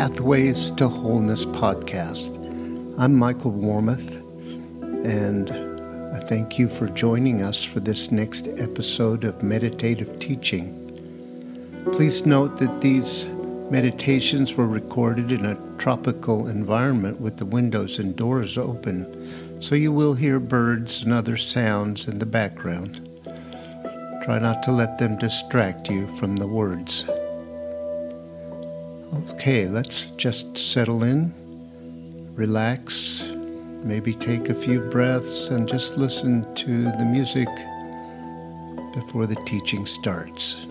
Pathways to Wholeness podcast. I'm Michael Warmoth, and I thank you for joining us for this next episode of meditative teaching. Please note that these meditations were recorded in a tropical environment with the windows and doors open, so you will hear birds and other sounds in the background. Try not to let them distract you from the words. Okay, let's just settle in, relax, maybe take a few breaths, and just listen to the music before the teaching starts.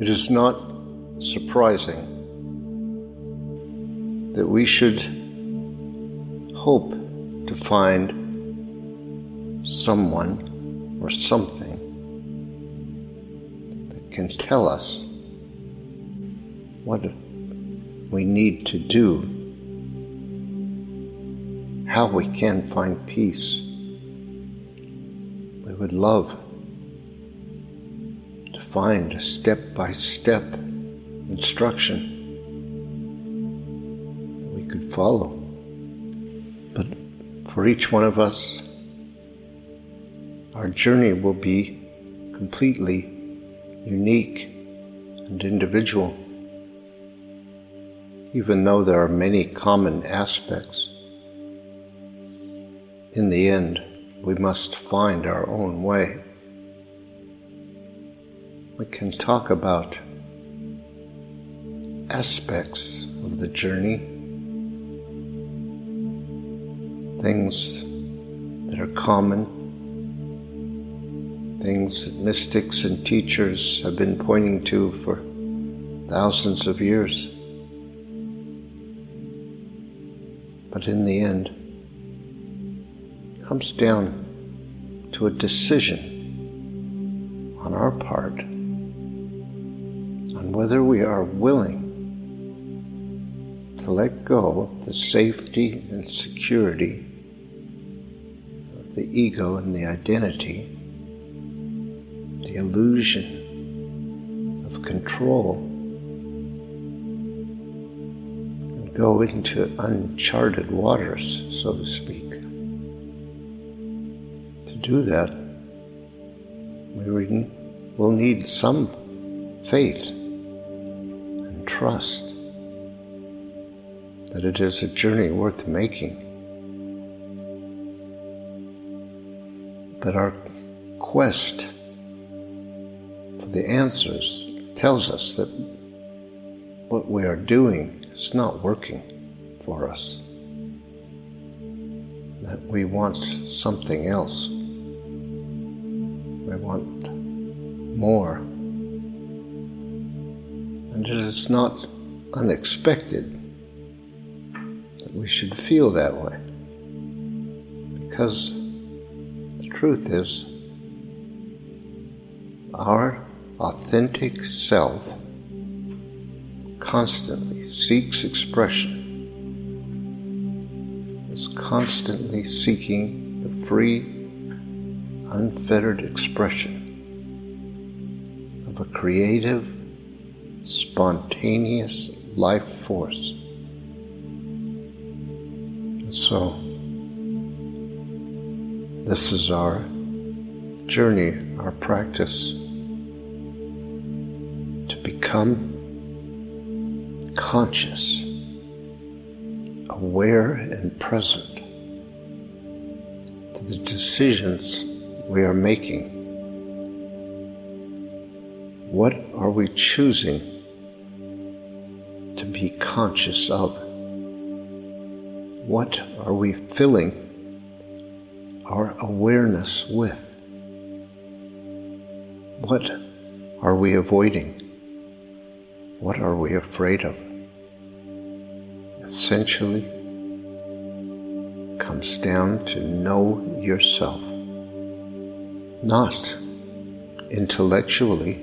It is not surprising that we should hope to find someone or something that can tell us what we need to do, how we can find peace. We would love find a step by step instruction we could follow. But for each one of us, our journey will be completely unique and individual, even though there are many common aspects. In the end, we must find our own way we can talk about aspects of the journey, things that are common, things that mystics and teachers have been pointing to for thousands of years. But in the end, it comes down to a decision on our part whether we are willing to let go of the safety and security of the ego and the identity, the illusion of control, and go into uncharted waters, so to speak. To do that, we will need some faith trust that it is a journey worth making. But our quest for the answers tells us that what we are doing is not working for us, that we want something else. We want more. It is not unexpected that we should feel that way. Because the truth is, our authentic self constantly seeks expression, is constantly seeking the free, unfettered expression of a creative, spontaneous life force. So, this is our journey, our practice to become conscious, aware, and present to the decisions we are making. What are we choosing conscious of? What are we filling our awareness with? What are we avoiding? What are we afraid of? essentially comes down to know yourself, not intellectually,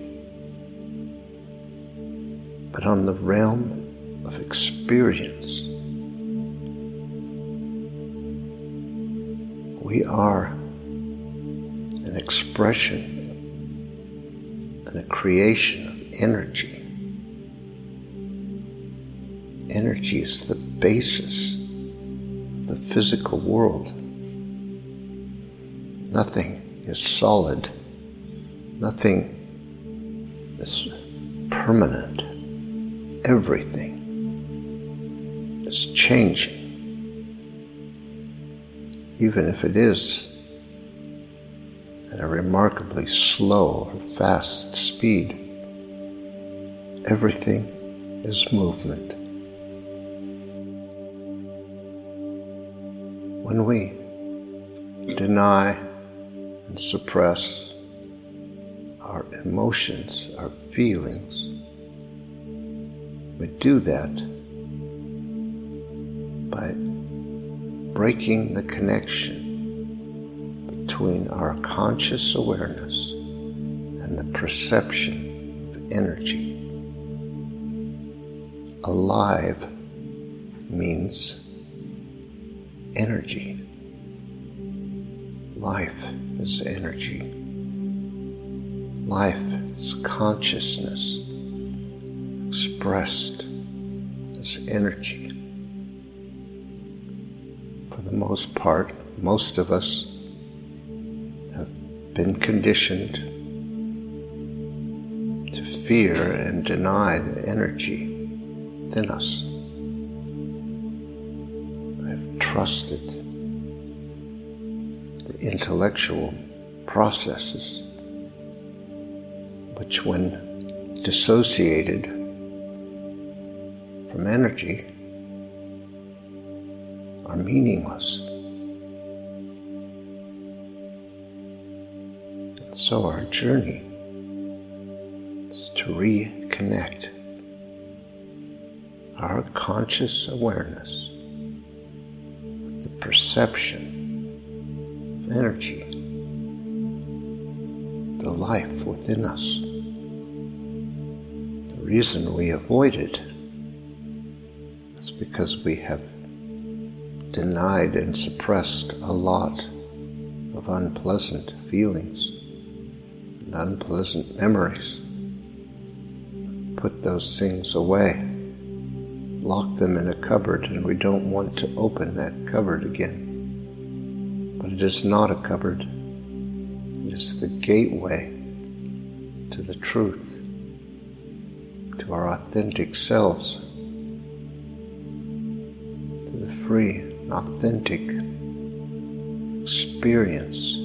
but on the realm experience. We are an expression and a creation of energy. Energy is the basis of the physical world. Nothing is solid, nothing is permanent. Everything is changing. Even if it is at a remarkably slow or fast speed, everything is movement. when we deny and suppress our emotions, our feelings, we do that by breaking the connection between our conscious awareness and the perception of energy. Alive means energy. Life is energy. Life is consciousness expressed as energy. Most part, most of us have been conditioned to fear and deny the energy within us. I've trusted the intellectual processes, which, when dissociated from energy, are meaningless. And so, our journey is to reconnect our conscious awareness the perception of energy, the life within us. The reason we avoid it is because we have denied and suppressed a lot of unpleasant feelings and unpleasant memories. Put those things away lock them in a cupboard, and we don't want to open that cupboard again. But it is not a cupboard, it is the gateway to the truth, to our authentic selves, to the free and authentic experience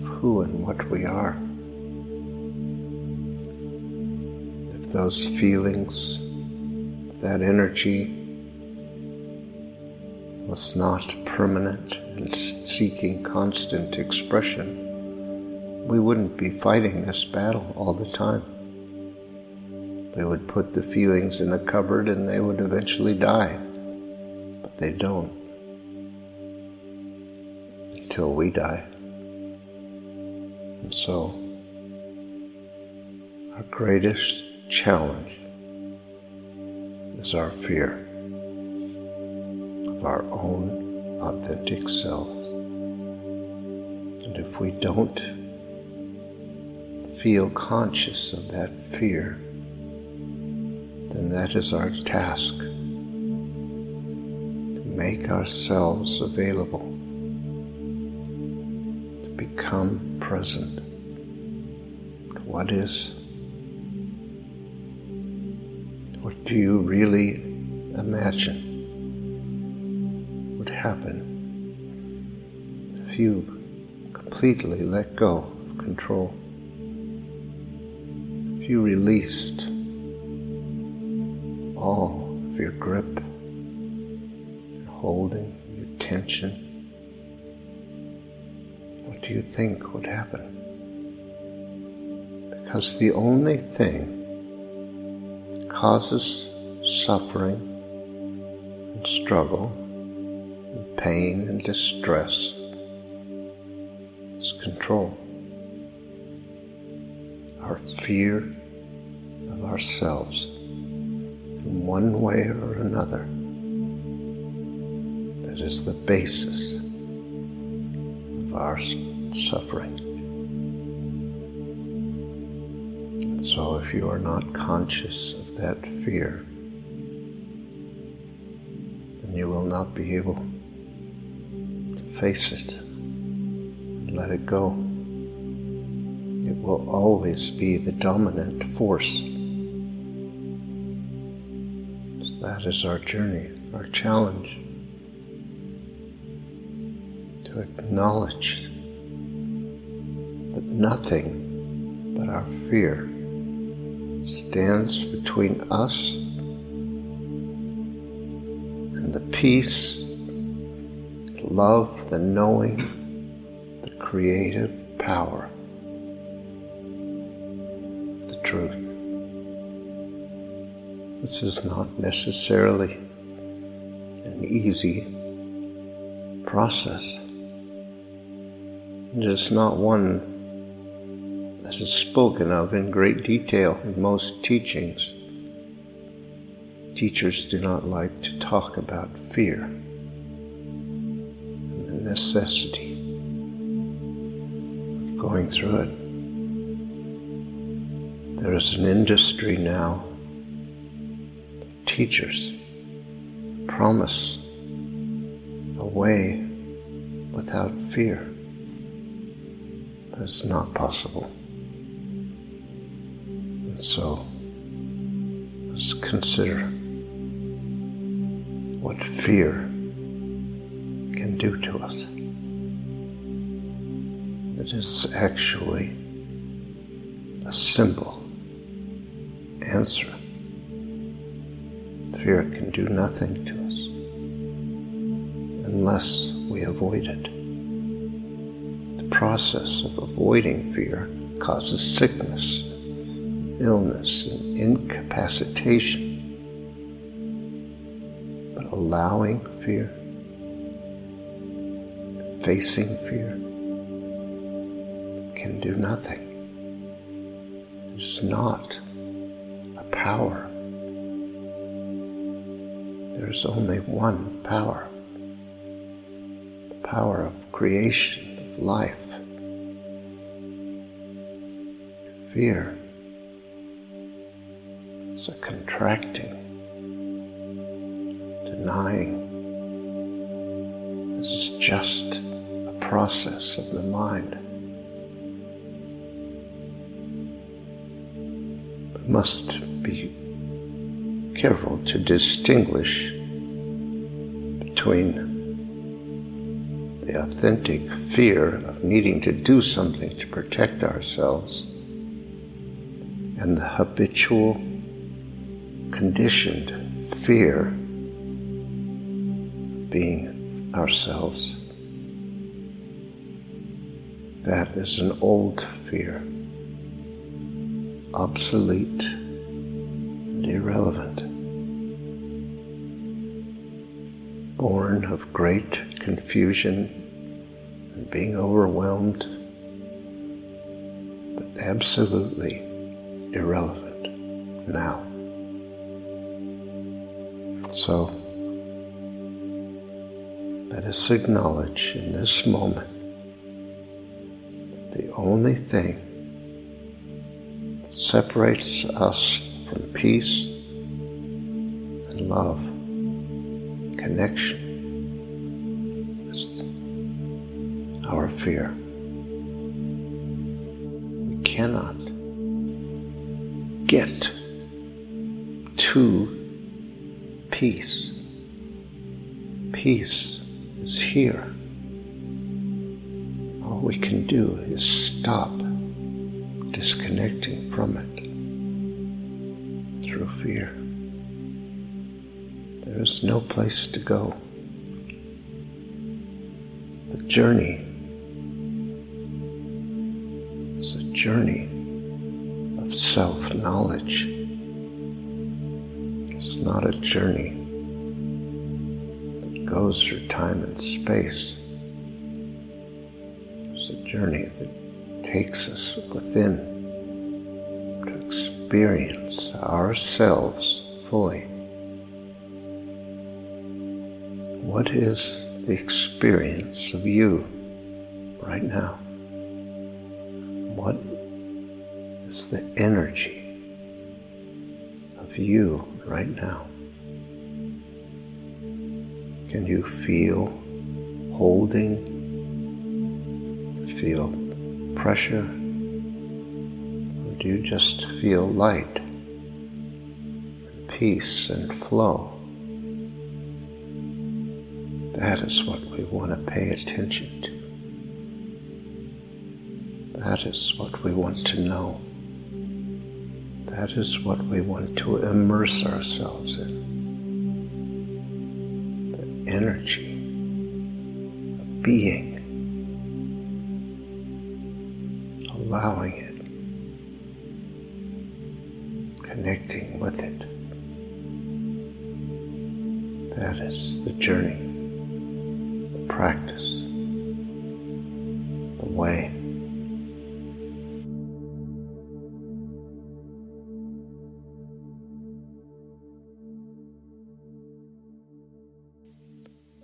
of who and what we are. If those feelings, that energy was not permanent and seeking constant expression, we wouldn't be fighting this battle all the time. We would put the feelings in a cupboard and they would eventually die. They don't. Until we die. And so, our greatest challenge is our fear of our own authentic self. And if we don't feel conscious of that fear, then that is our task make ourselves available, to become present to what is. What do you really imagine would happen if you completely let go of control? If you released all of your grip, holding, your tension, what do you think would happen? Because the only thing causes suffering and struggle and pain and distress is control. Our fear of ourselves in one way or another. Is the basis of our suffering. So if you are not conscious of that fear, then you will not be able to face it and let it go. It will always be the dominant force that is our journey, our challenge. To acknowledge that nothing but our fear stands between us and the peace, the love, the knowing, the creative power, the truth. This is not necessarily an easy process. Is not one that is spoken of in great detail in most teachings. Teachers do not like to talk about fear and the necessity of going through it. There is an industry now teachers promise a way without fear. It's not possible. And so let's consider what fear can do to us. It is actually a simple answer fear can do nothing to us unless we avoid it. Process of avoiding fear causes sickness, illness, and incapacitation. But allowing fear, facing fear, can do nothing. It's not a power there is only one power the power of creation, of life. Fear, it's a contracting, denying. This is just a process of the mind. It must be careful to distinguish between the authentic fear of needing to do something to protect ourselves and the habitual, conditioned fear being ourselves. That is an old fear, obsolete and irrelevant. born of great confusion and being overwhelmed, but absolutely irrelevant now. So, let us acknowledge in this moment the only thing that separates us from peace and love, connection is our fear. We cannot to peace. Peace is here. All we can do is stop disconnecting from it through fear. There is no place to go. The journey is a journey of self knowledge. It's not a journey that goes through time and space. It's a journey that takes us within to experience ourselves fully. What is the experience of you right now? What is the energy of you right now? Can you feel holding? Feel pressure? Or do you just feel light, and peace, and flow? That is what we want to pay attention to. That is what we want to know. That is what we want to immerse ourselves in. The energy of being, allowing it, connecting with it. That is the journey, the practice, the way.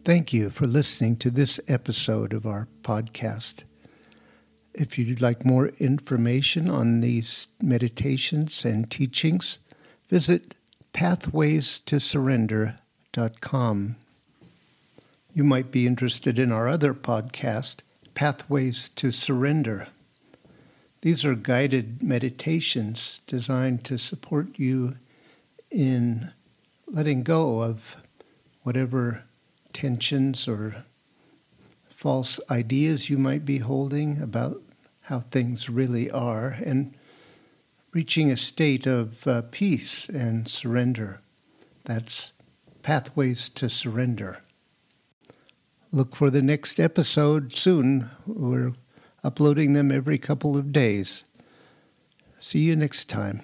Thank you for listening to this episode of our podcast. If you'd like more information on these meditations and teachings, visit pathwaystosurrender.com. You might be interested in our other podcast, Pathways to Surrender. These are guided meditations designed to support you in letting go of whatever tensions or false ideas you might be holding about how things really are and reaching a state of uh, peace and surrender. That's Pathways to Surrender. Look for the next episode soon. We're uploading them every couple of days. See you next time.